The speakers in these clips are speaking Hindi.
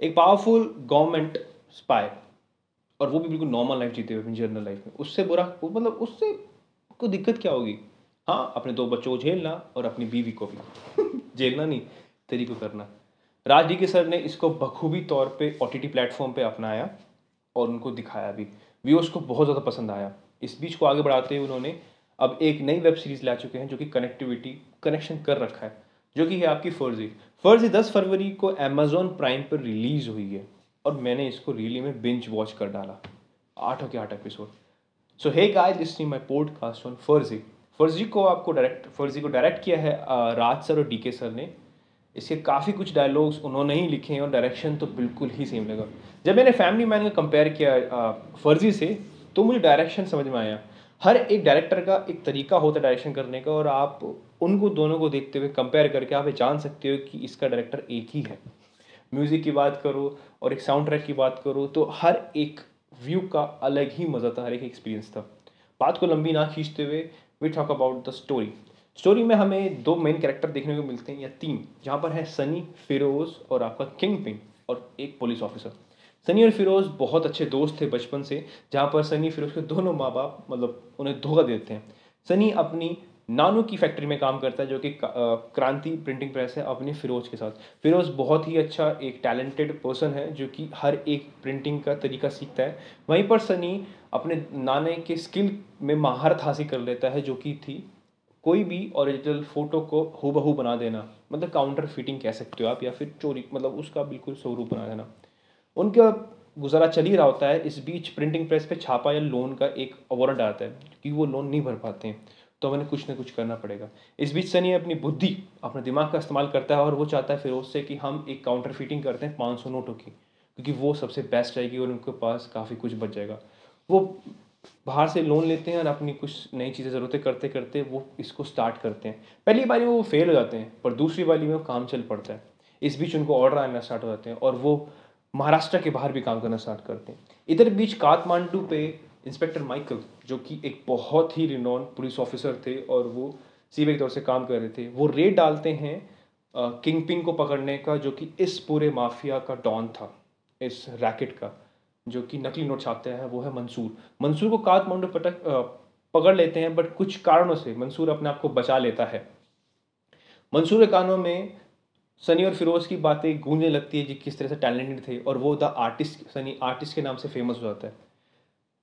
एक पावरफुल गवर्नमेंट स्पाई और वो भी बिल्कुल नॉर्मल लाइफ जीते हुए अपनी जनरल लाइफ में। उससे बुरा मतलब उससे को दिक्कत क्या होगी? हाँ अपने दो बच्चों को झेलना और अपनी बीवी को भी। झेलना नहीं, तेरी को करना। राज डी के सर ने इसको बखूबी तौर पे ओ टी टी प्लेटफॉर्म पे अपनाया और उनको दिखाया भी। व्यूअर्स को बहुत ज़्यादा पसंद आया। इस बीच को आगे बढ़ाते हुए उन्होंने अब एक नई वेब सीरीज़ ला चुके हैं जो कि कनेक्टिविटी कनेक्शन कर रखा है। जो कि है आपकी फर्जी। फर्जी दस फरवरी को अमेजोन प्राइम पर रिलीज़ हुई है और मैंने इसको रियली में बिंच वॉच कर डाला। आठों के आठ episode so hey guys listening my podcast on Farzi Farzi को आपको डायरेक्ट फर्जी को डायरेक्ट किया है राज सर और डी के सर ने। इसके काफ़ी कुछ डायलॉग्स उन्होंने ही लिखे हैं और डायरेक्शन तो बिल्कुल ही सेम लगा। जब मैंने फैमिली मैन का कंपेयर किया फर्जी से तो मुझे डायरेक्शन समझ में आया। हर एक डायरेक्टर का एक तरीका होता है डायरेक्शन करने का और आप उनको, दोनों को देखते हुए कंपेयर करके आप जान सकते हो कि इसका डायरेक्टर एक ही है। म्यूज़िक की बात करो और एक साउंड ट्रैक की बात करो तो हर एक व्यू का अलग ही मज़ा था, हर एक एक्सपीरियंस था। बात को लंबी ना खींचते हुए we talk about the story story में हमें दो मेन कैरेक्टर देखने को मिलते हैं या तीन, जहाँ पर है सनी फिरोज और आपका किंग पिंग और एक पुलिस ऑफिसर सनी और फिरोज बहुत अच्छे दोस्त थे बचपन से, जहाँ पर सनी फिरोज के दोनों माँ बाप मतलब उन्हें धोखा देते हैं। सनी अपनी नानू की फैक्ट्री में काम करता है, जो कि क्रांति प्रिंटिंग प्रेस है, अपने फिरोज के साथ। फिरोज बहुत ही अच्छा एक टैलेंटेड पर्सन है, जो कि हर एक प्रिंटिंग का तरीका सीखता है। वहीं पर सनी अपने नाने के स्किल में महारत हासिल कर लेता है, जो कि थी कोई भी ओरिजिनल फ़ोटो को हु बना देना। मतलब काउंटर फिटिंग कह सकते हो आप, या फिर चोरी मतलब उसका बिल्कुल स्वरूप बना देना। उनका गुजारा चल ही रहा होता है। इस बीच प्रिंटिंग प्रेस पे छापा या लोन का एक वारंट आता है कि वो लोन नहीं भर पाते हैं। तो हमें कुछ ना कुछ करना पड़ेगा। इस बीच सनी अपनी बुद्धि, अपने दिमाग का इस्तेमाल करता है और वो चाहता है फिर उससे कि हम एक काउंटर फिटिंग करते हैं पाँच सौ नोटों की, क्योंकि वो सबसे बेस्ट रहेगी और उनके पास काफ़ी कुछ बच जाएगा। वो बाहर से लोन लेते हैं और अपनी कुछ नई चीज़ें ज़रूरतें करते करते वो इसको स्टार्ट करते हैं। पहली बारी में वो फेल हो जाते हैं, पर दूसरी बारी में वो काम चल पड़ता है। इस बीच उनको ऑर्डर आना स्टार्ट हो जाते हैं और वो महाराष्ट्र के बाहर भी काम करना स्टार्ट करते हैं। इधर बीच काठमांडू पे इंस्पेक्टर माइकल जो कि एक बहुत ही रिनॉन पुलिस ऑफिसर थे और वो सी के तौर से काम कर रहे थे, वो रेड डालते हैं किंग पिंग को पकड़ने का, जो कि इस पूरे माफिया का डॉन था, इस रैकेट का, जो कि नकली नोट छापते हैं, वो है मंसूर। मंसूर को काठमांडू पटक पकड़ लेते हैं बट कुछ कारणों से मंसूर अपने आप को बचा लेता है। मंसूर के कानों में सनी और फिरोज की बातें गूंजने लगती है जी किस तरह से टैलेंटेड थे और वो द आर्टिस्ट सनी आर्टिस्ट के नाम से फ़ेमस हो जाता है।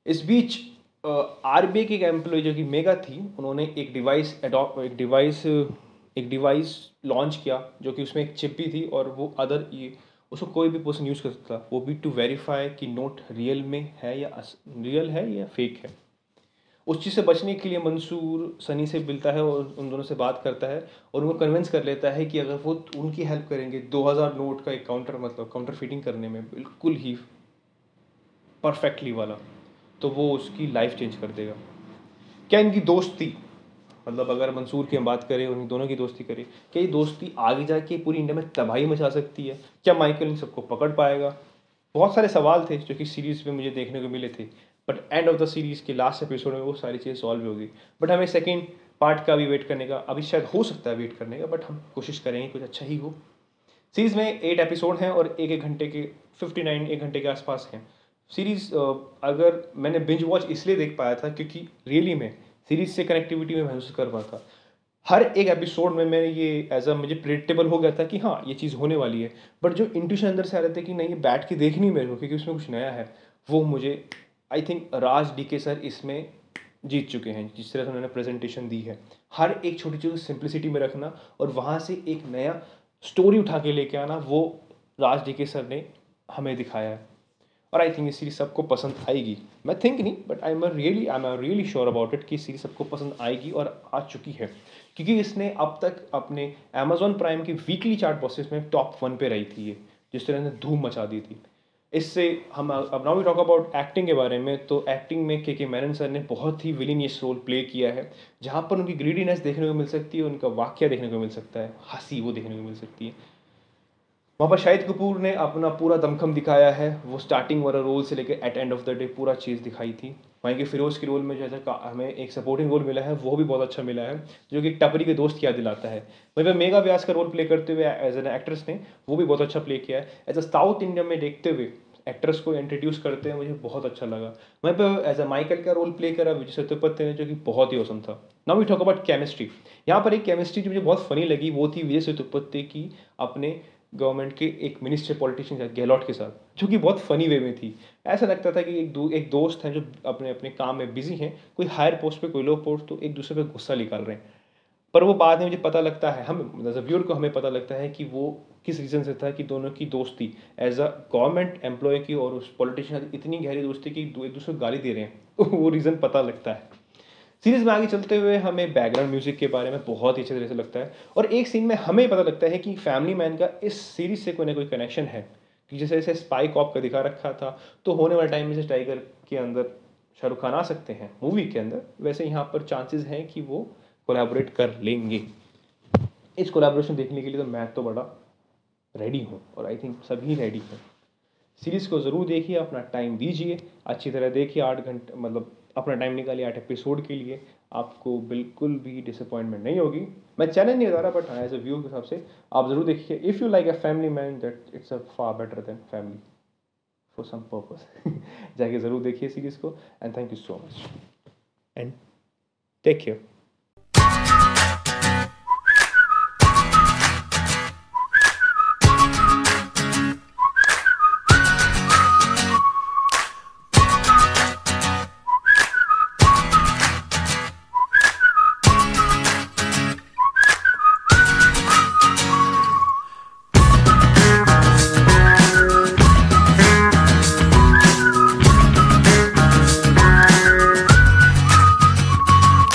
इस बीच आर बी आई की एक एम्प्लॉय जो कि मेगा थी, उन्होंने एक डिवाइस अडॉप्ट एक डिवाइस एक डिवाइस लॉन्च किया, जो कि उसमें एक चिप भी थी और वो अदर ये, उसको कोई भी पर्सन यूज़ कर सकता वो भी टू वेरीफाई कि नोट रियल में है या रियल है या फेक है। उस चीज़ से बचने के लिए मंसूर सनी से मिलता है और उन दोनों से बात करता है और उनको कन्विंस कर लेता है कि अगर वो उनकी हेल्प करेंगे 2000 नोट का एक काउंटर मतलब काउंटर फिटिंग करने में, बिल्कुल ही परफेक्टली वाला तो वो उसकी लाइफ चेंज कर देगा। क्या इनकी दोस्ती मतलब अगर मंसूर की हम बात करें, उन दोनों की दोस्ती करें, क्या ये दोस्ती आगे जाके पूरी इंडिया में तबाही मचा सकती है? क्या माइकल इन सबको पकड़ पाएगा? बहुत सारे सवाल थे जो कि सीरीज़ में मुझे देखने को मिले थे। But end of the series के लास्ट एपिसोड में वो सारी चीज़ें सॉल्व होगी। बट हमें सेकेंड पार्ट का भी वेट करने का, अभी शायद हो सकता है वेट करने का बट हम कोशिश करेंगे, कुछ अच्छा ही हो। सीरीज़ में एट एपिसोड हैं और एक एक घंटे के फिफ्टी नाइन एक घंटे के आसपास हैं। सीरीज़ अगर मैंने बिंज वॉच इसलिए देख पाया था क्योंकि रियली में सीरीज़ से कनेक्टिविटी में महसूस कर पाया था। हर एक एपिसोड में मैंने ये एज अ मुझे प्रिडिक्टेबल हो गया था कि हाँ ये चीज़ होने वाली है। बट जो इंट्यूशन अंदर से आ रहे थे कि नहीं, ये बैठ के देखनी मेरे को क्योंकि उसमें कुछ नया है, वो मुझे I think Raj D K sir इसमें जीत चुके हैं, जिस तरह से उन्होंने प्रेजेंटेशन दी है। हर एक छोटी चीज़ सिंप्लिसिटी में रखना और वहाँ से एक नया स्टोरी उठा के लेके आना, वो राज डी के सर ने हमें दिखाया है। और आई थिंक ये सीरीज़ सबको पसंद आएगी। मैं थिंक नहीं but I am really I am really sure about it कि सीरीज़ सबको पसंद आएगी और आ चुकी है। क्योंकि इसने अब तक अपने अमेजोन प्राइम की वीकली चार्ट प्रोसेस में टॉप वन पे रही थी ये, जिस तरह ने धूम मचा दी थी। इससे हम अब now we talk about acting के बारे में तो एक्टिंग में के के मैनन सर ने बहुत ही विलिनियस रोल प्ले किया है, जहाँ पर उनकी ग्रीडीनेस देखने को मिल सकती है, उनका वाक्य देखने को मिल सकता है, हँसी वो देखने को मिल सकती है। वहाँ पर शाहिद कपूर ने अपना पूरा दमखम दिखाया है, वो स्टार्टिंग वाला रोल से लेकर at end of the day पूरा चीज़ दिखाई थी। वहीं के फिरोज़ के रोल में जैसा हमें एक सपोर्टिंग रोल मिला है, वो भी बहुत अच्छा मिला है, जो कि टपरी के दोस्त याद दिलाता है। वहीं पर मेगा व्यास का रोल प्ले करते हुए एज एन एक्ट्रेस ने, वो भी बहुत अच्छा प्ले किया है। एज अ साउथ इंडिया में देखते हुए एक्ट्रेस को इंट्रोड्यूस करते हैं मुझे बहुत अच्छा लगा। वहीं पर एज अ माइकल का रोल प्ले करा विजय सेतुपति ने, जो कि बहुत ही औसम था। Now we talk about chemistry यहाँ पर एक केमिस्ट्री जो मुझे बहुत फनी लगी, वो थी विजय सेतुपति की अपने गवर्नमेंट के एक मिनिस्टर पॉलिटिशियन गहलोत के साथ, जो कि बहुत फनी वे में थी। ऐसा लगता था कि एक दो, एक दोस्त हैं जो अपने अपने काम में बिज़ी हैं, कोई हायर पोस्ट पे, कोई लो पोस्ट तो एक दूसरे पे गुस्सा निकाल रहे हैं। पर वो बाद में मुझे पता लगता है, हम व्यूअर को हमें पता लगता है कि वो किस रीज़न से था कि दोनों की दोस्ती एज अ गवर्नमेंट एम्प्लॉय की और उस पॉलिटिशियन इतनी गहरी दोस्ती कि, एक दूसरे को गाली दे रहे हैं। वो रीज़न पता लगता है। सीरीज़ में आगे चलते हुए हमें बैकग्राउंड म्यूज़िक के बारे में बहुत ही अच्छे तरह से लगता है और एक सीन में हमें पता लगता है कि फैमिली मैन का इस सीरीज़ से कोई ना कोई कनेक्शन है। कि जैसे जैसे स्पाई कॉप का दिखा रखा था तो होने वाले टाइम में से टाइगर के अंदर शाहरुख खान आ सकते हैं। मूवी के अंदर वैसे यहाँ पर चांसेस हैं कि वो कोलैबोरेट कर लेंगे। इस कोलैबोरेशन देखने के लिए तो मैं तो बड़ा रेडी हूँ और आई थिंक सभी रेडी हैं। सीरीज़ को ज़रूर देखिए, अपना टाइम दीजिए, अच्छी तरह देखिए आठ घंटे मतलब अपना टाइम निकालिए आठ एपिसोड के लिए, आपको बिल्कुल भी डिसअपॉइंटमेंट नहीं होगी। मैं चैलेंज नहीं बता रहा बट हाँ एज अ व्यू के हिसाब से आप ज़रूर देखिए। If you like a Family Man that it's a far better than family for some purpose जाके ज़रूर देखिए सीरीज़ को and thank you so much and take care